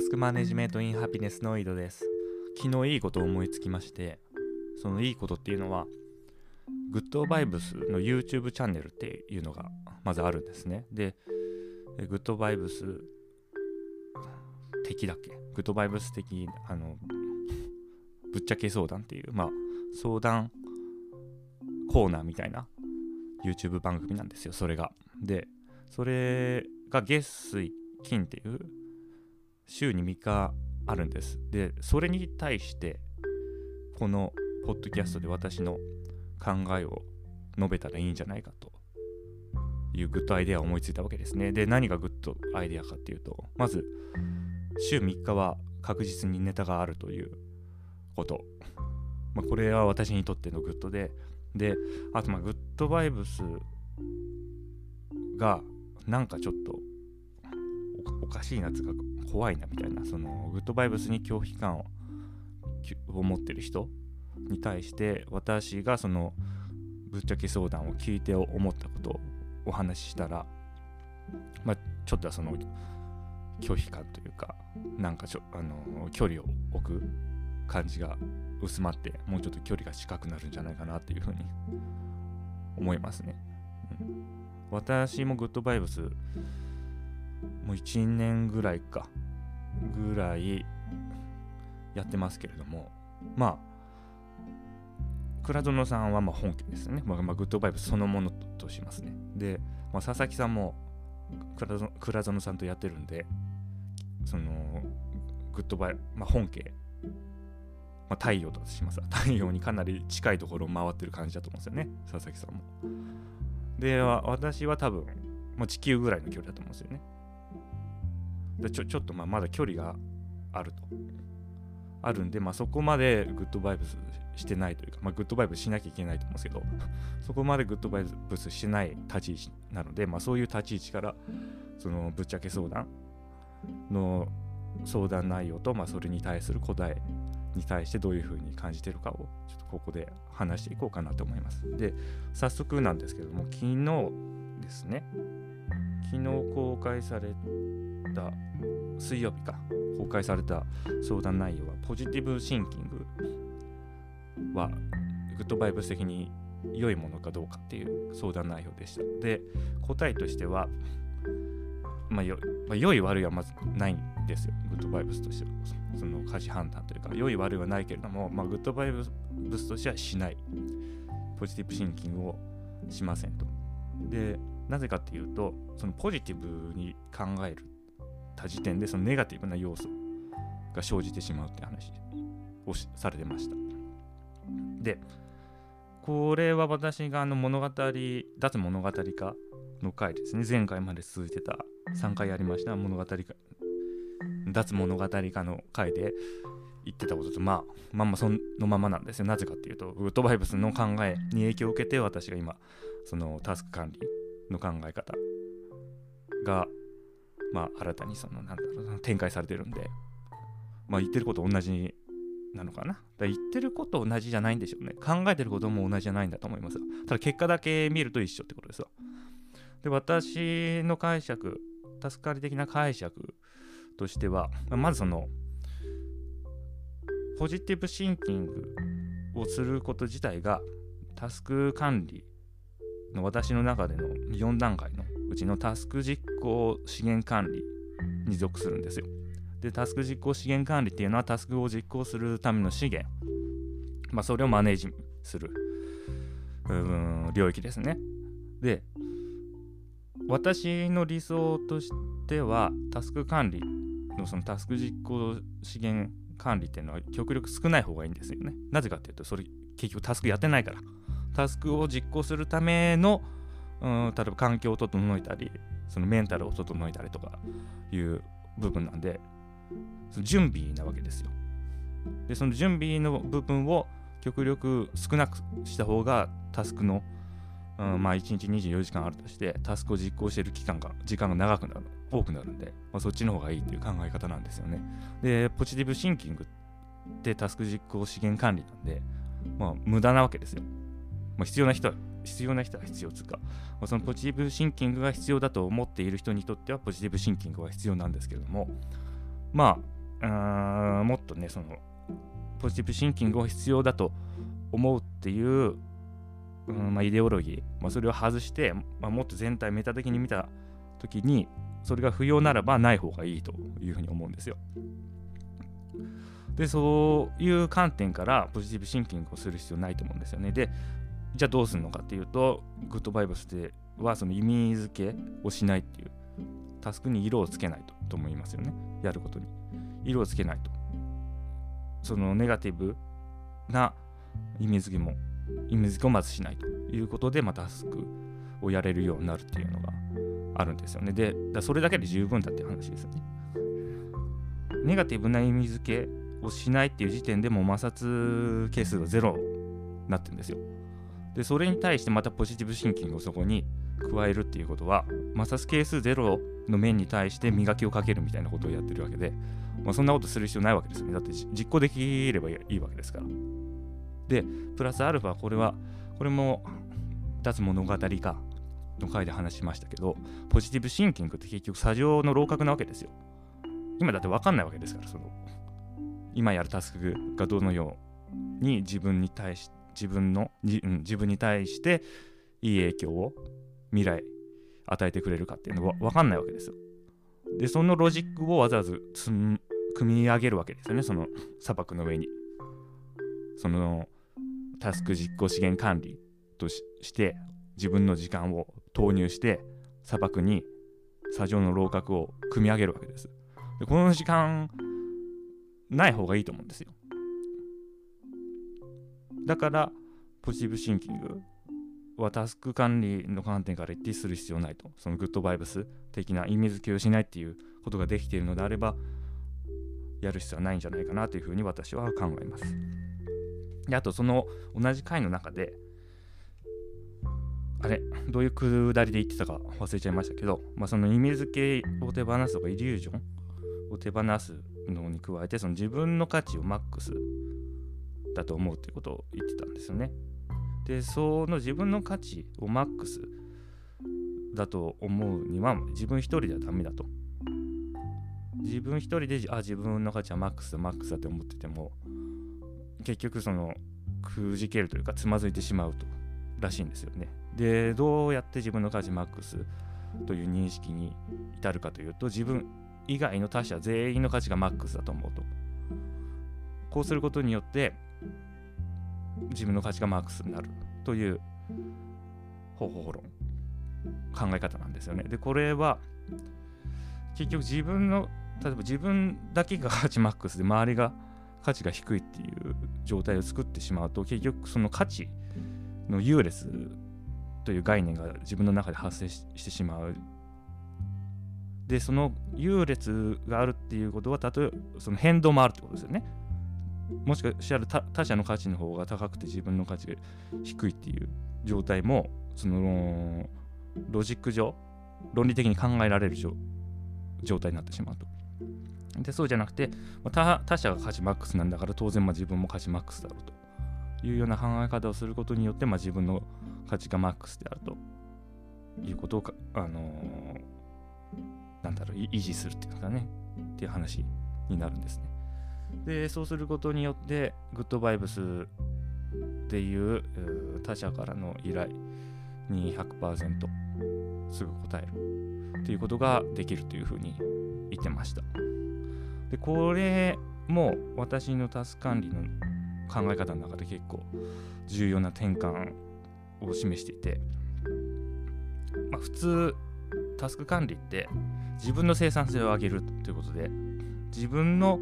タスクマネジメントインハピネスの井戸です。昨日いいことを思いつきましてそのいいことっていうのはグッドバイブスの YouTube チャンネルっていうのがまずあるんですね。でグッドバイブス的だっけ？グッドバイブス的あのぶっちゃけ相談っていうまあ相談コーナーみたいな YouTube 番組なんですよそれが。でそれが月水金っていう週に3日あるんです。で、それに対して、このポッドキャストで私の考えを述べたらいいんじゃないかというグッドアイデアを思いついたわけですね。で、何がグッドアイデアかっていうと、まず、週3日は確実にネタがあるということ。まあ、これは私にとってのグッドで、で、あと、ま、グッドバイブスが、なんかちょっとおかしいなつか怖いなみたいなそのグッドバイブスに恐怖感をを持ってる人に対して私がそのぶっちゃけ相談を聞いて思ったことをお話ししたら、まあ、ちょっとはその拒否感というかなんかちょあの距離を置く感じが薄まってもうちょっと距離が近くなるんじゃないかなっていうふうに思いますね、うん、私もグッドバイブスもう1年ぐらいかぐらいやってますけれどもまあ倉園さんはま本家ですね、まあ、まあ、グッドバイブそのものとしますね。で、まあ、佐々木さんも倉園さんとやってるんでそのグッドバイブ、まあ、本家、ま、太陽とします太陽にかなり近いところを回ってる感じだと思うんですよね。佐々木さんも。では私は多分、ま、地球ぐらいの距離だと思うんですよね。でちょちょっとまあまだ距離があると。あるんで、まあ、そこまでグッドバイブスしてないというか、まあ、グッドバイブスしなきゃいけないと思うんですけど、そこまでグッドバイブスしてない立ち位置なので、まあ、そういう立ち位置から、そのぶっちゃけ相談の相談内容と、まあ、それに対する答えに対してどういうふうに感じてるかを、ちょっとここで話していこうかなと思います。で、早速なんですけども、昨日ですね、昨日公開された水曜日か公開された相談内容はポジティブシンキングはグッドバイブス的に良いものかどうかっていう相談内容でした。で答えとしては、まあよまあ、良い悪いはまずないんですよグッドバイブスとしてはその価値判断というか良い悪いはないけれども、まあ、グッドバイブスとしてはしないポジティブシンキングをしませんと。でなぜかっていうとそのポジティブに考えるた時点でそのネガティブな要素が生じてしまうって話をされてました。で、これは私があの物語、脱物語化の回ですね、前回まで続いてた3回やりました物語化、脱物語化の回で言ってたことと、まあ、まんまそのままなんですよ。なぜかっていうと、グッドバイブスの考えに影響を受けて、私が今、そのタスク管理の考え方がまあ、新たにその、なんだろうな、展開されてるんで、まあ、言ってること同じなのかな。だ言ってること同じじゃないんでしょうね。考えてることも同じじゃないんだと思いますただ、結果だけ見ると一緒ってことですわ。で、私の解釈、助かり的な解釈としては、まずその、ポジティブシンキングをすること自体が、タスク管理の私の中での4段階のうちのタスク実行資源管理に属するんですよ。で、タスク実行資源管理っていうのはタスクを実行するための資源、まあ、それをマネージする領域ですね。で、私の理想としてはタスク管理のそのタスク実行資源管理っていうのは極力少ない方がいいんですよね。なぜかっていうと、それ結局タスクやってないから。タスクを実行するためのうん例えば環境を整えたりそのメンタルを整えたりとかいう部分なんでその準備なわけですよ。でその準備の部分を極力少なくした方がタスクの、うん、まあ1日24時間あるとしてタスクを実行している期間が時間が長くなる多くなるんで、まあ、そっちの方がいいという考え方なんですよね。でポジティブシンキングってタスク実行資源管理なんでまあ無駄なわけですよ、まあ、必要な人は必要な人は必要つか、まあ、そのポジティブシンキングが必要だと思っている人にとってはポジティブシンキングは必要なんですけれどもまあもっとねそのポジティブシンキングを必要だと思うっていう、うんまあ、イデオロギー、まあ、それを外して、まあ、もっと全体メタ的に見た時にそれが不要ならばない方がいいというふうに思うんですよ。でそういう観点からポジティブシンキングをする必要ないと思うんですよね。でじゃあどうするのかっていうとグッドバイブスではその意味付けをしないっていうタスクに色をつけないとと思いますよね。やることに。色をつけないと。そのネガティブな意味付けも意味付けをまずしないと。いうことで、まあ、タスクをやれるようになるっていうのがあるんですよね。でそれだけで十分だっていう話ですよね。ネガティブな意味付けをしないっていう時点でも摩擦係数がゼロになってるんですよ。でそれに対してまたポジティブシンキングをそこに加えるっていうことは摩擦係数ゼロの面に対して磨きをかけるみたいなことをやってるわけで、まあ、そんなことする必要ないわけですよね。だって実行できればいいわけですから。でプラスアルファこれはこれも脱物語かの回で話しましたけどポジティブシンキングって結局作業の楼閣なわけですよ。今だって分かんないわけですからその今やるタスクがどのように自分に対して自分の、うん、自分に対していい影響を未来与えてくれるかっていうのは分かんないわけですよ。で、そのロジックをわざわざ組み上げるわけですよね、その砂漠の上に。そのタスク実行資源管理として自分の時間を投入して砂漠に砂上の楼閣を組み上げるわけです。でこの時間ない方がいいと思うんですよ。だからポジティブシンキングはタスク管理の観点から一定する必要ないと。そのグッドバイブス的な意味付けをしないっていうことができているのであれば、やる必要はないんじゃないかなというふうに私は考えます。で、あとその同じ回の中で、あれ、どういうくだりで言ってたか忘れちゃいましたけど、まあ、その意味付けを手放すとかイリュージョンを手放すのに加えて、その自分の価値をマックスだと思うということを言ってたんですよね。でその自分の価値をマックスだと思うには自分一人ではダメだと。自分一人であ自分の価値はマックスだマックスだって思ってても結局そのくじけるというかつまずいてしまうとらしいんですよね。でどうやって自分の価値マックスという認識に至るかというと自分以外の他者全員の価値がマックスだと思うと。こうすることによって自分の価値がマックスになるという方法論考え方なんですよね。でこれは結局自分の例えば自分だけが価値マックスで周りが価値が低いっていう状態を作ってしまうと結局その価値の優劣という概念が自分の中で発生してしまう。でその優劣があるっていうことは例えばその変動もあるってことですよね。もしかしたら他者の価値の方が高くて自分の価値が低いっていう状態もそのロジック上論理的に考えられる状態になってしまうと。でそうじゃなくて他他者が価値マックスなんだから当然ま自分も価値マックスだろうというような考え方をすることによってまあ自分の価値がマックスであるということをあのー、なんだろう維持するっていうかねっていう話になるんですね。でそうすることによってグッドバイブスっていう他者からの依頼に100%すぐ答えるっていうことができるというふうに言ってました。でこれも私のタスク管理の考え方の中で結構重要な転換を示していて、まあ、普通タスク管理って自分の生産性を上げるということで自分の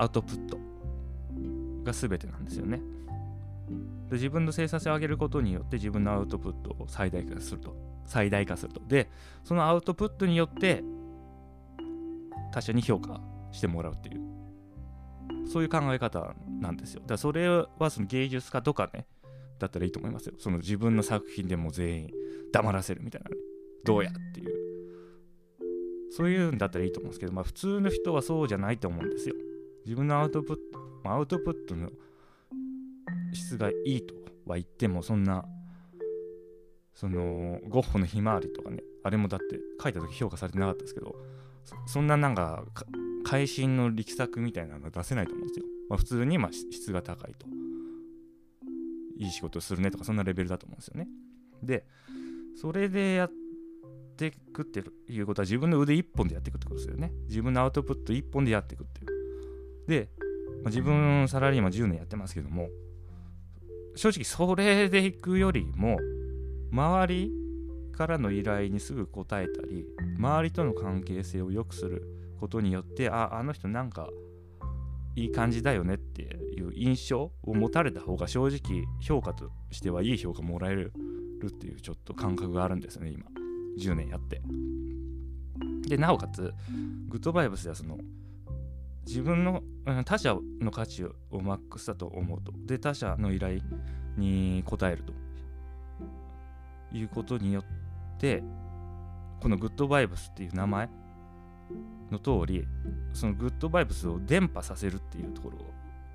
アウトプットが全てなんですよね。で自分の生産性を上げることによって自分のアウトプットを最大化すると。最大化すると。で、そのアウトプットによって他者に評価してもらうっていう、そういう考え方なんですよ。だからそれはその芸術家とかね、だったらいいと思いますよ。その自分の作品でも全員黙らせるみたいなね。どうやっていう。そういうんだったらいいと思うんですけど、まあ普通の人はそうじゃないと思うんですよ。自分のアウトプット、アウトプットの質がいいとは言っても、そんな、その、ゴッホのひまわりとかね、あれもだって書いた時評価されてなかったですけど、そんななんか会心の力作みたいなのが出せないと思うんですよ。まあ、普通にま質が高いと。いい仕事するねとかそんなレベルだと思うんですよね。で、それでやっていくっていうことは自分の腕一本でやっていくってことですよね。自分のアウトプット一本でやっていくっていう。で、まあ、自分サラリーマン10年やってますけども、正直それでいくよりも、周りからの依頼にすぐ応えたり、周りとの関係性を良くすることによってああの人なんかいい感じだよねっていう印象を持たれた方が正直評価としてはいい評価もらえるっていうちょっと感覚があるんですね今。10年やって。でなおかつグッドバイブスではその自分の他者の価値をマックスだと思うとで他者の依頼に応えるということによってこのグッドバイブスっていう名前の通りそのグッドバイブスを伝播させるっていうところ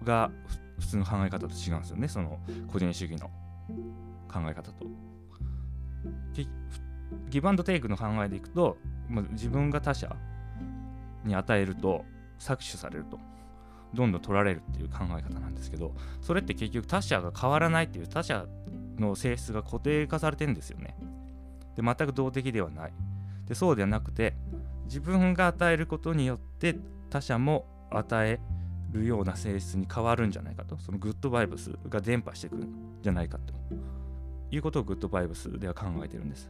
が普通の考え方と違うんですよねその個人主義の考え方と。ギブアンドテイクの考えでいくと、まあ、自分が他者に与えると搾取されると。どんどん取られるっていう考え方なんですけどそれって結局他者が変わらないっていう他者の性質が固定化されてるんですよね。で全く動的ではない。でそうではなくて自分が与えることによって他者も与えるような性質に変わるんじゃないかと。そのグッドバイブスが伝播していくんじゃないかと。いうことをグッドバイブスでは考えてるんです。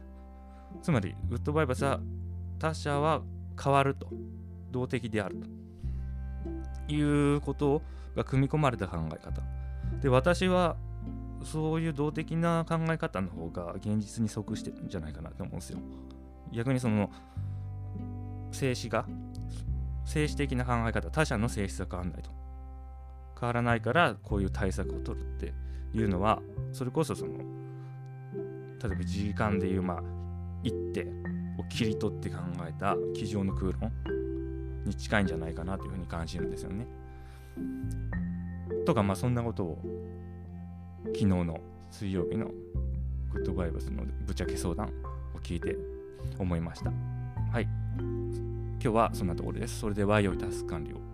つまりグッドバイブスは他者は変わると。動的であると。いうことが組み込まれた考え方。で私はそういう動的な考え方の方が現実に即してるんじゃないかなと思うんですよ。逆にその静止が静止的な考え方。他者の性質は変わらないと。変わらないからこういう対策を取るっていうのはそれこそその例えば時間でいうまあ一手を切り取って考えた机上の空論。に近いんじゃないかなというふうに感じるんですよね。とかまあそんなことを昨日の水曜日のグッドバイブスのぶっちゃけ相談を聞いて思いました。はい。今日はそんなところです。それでは良いタスク完了。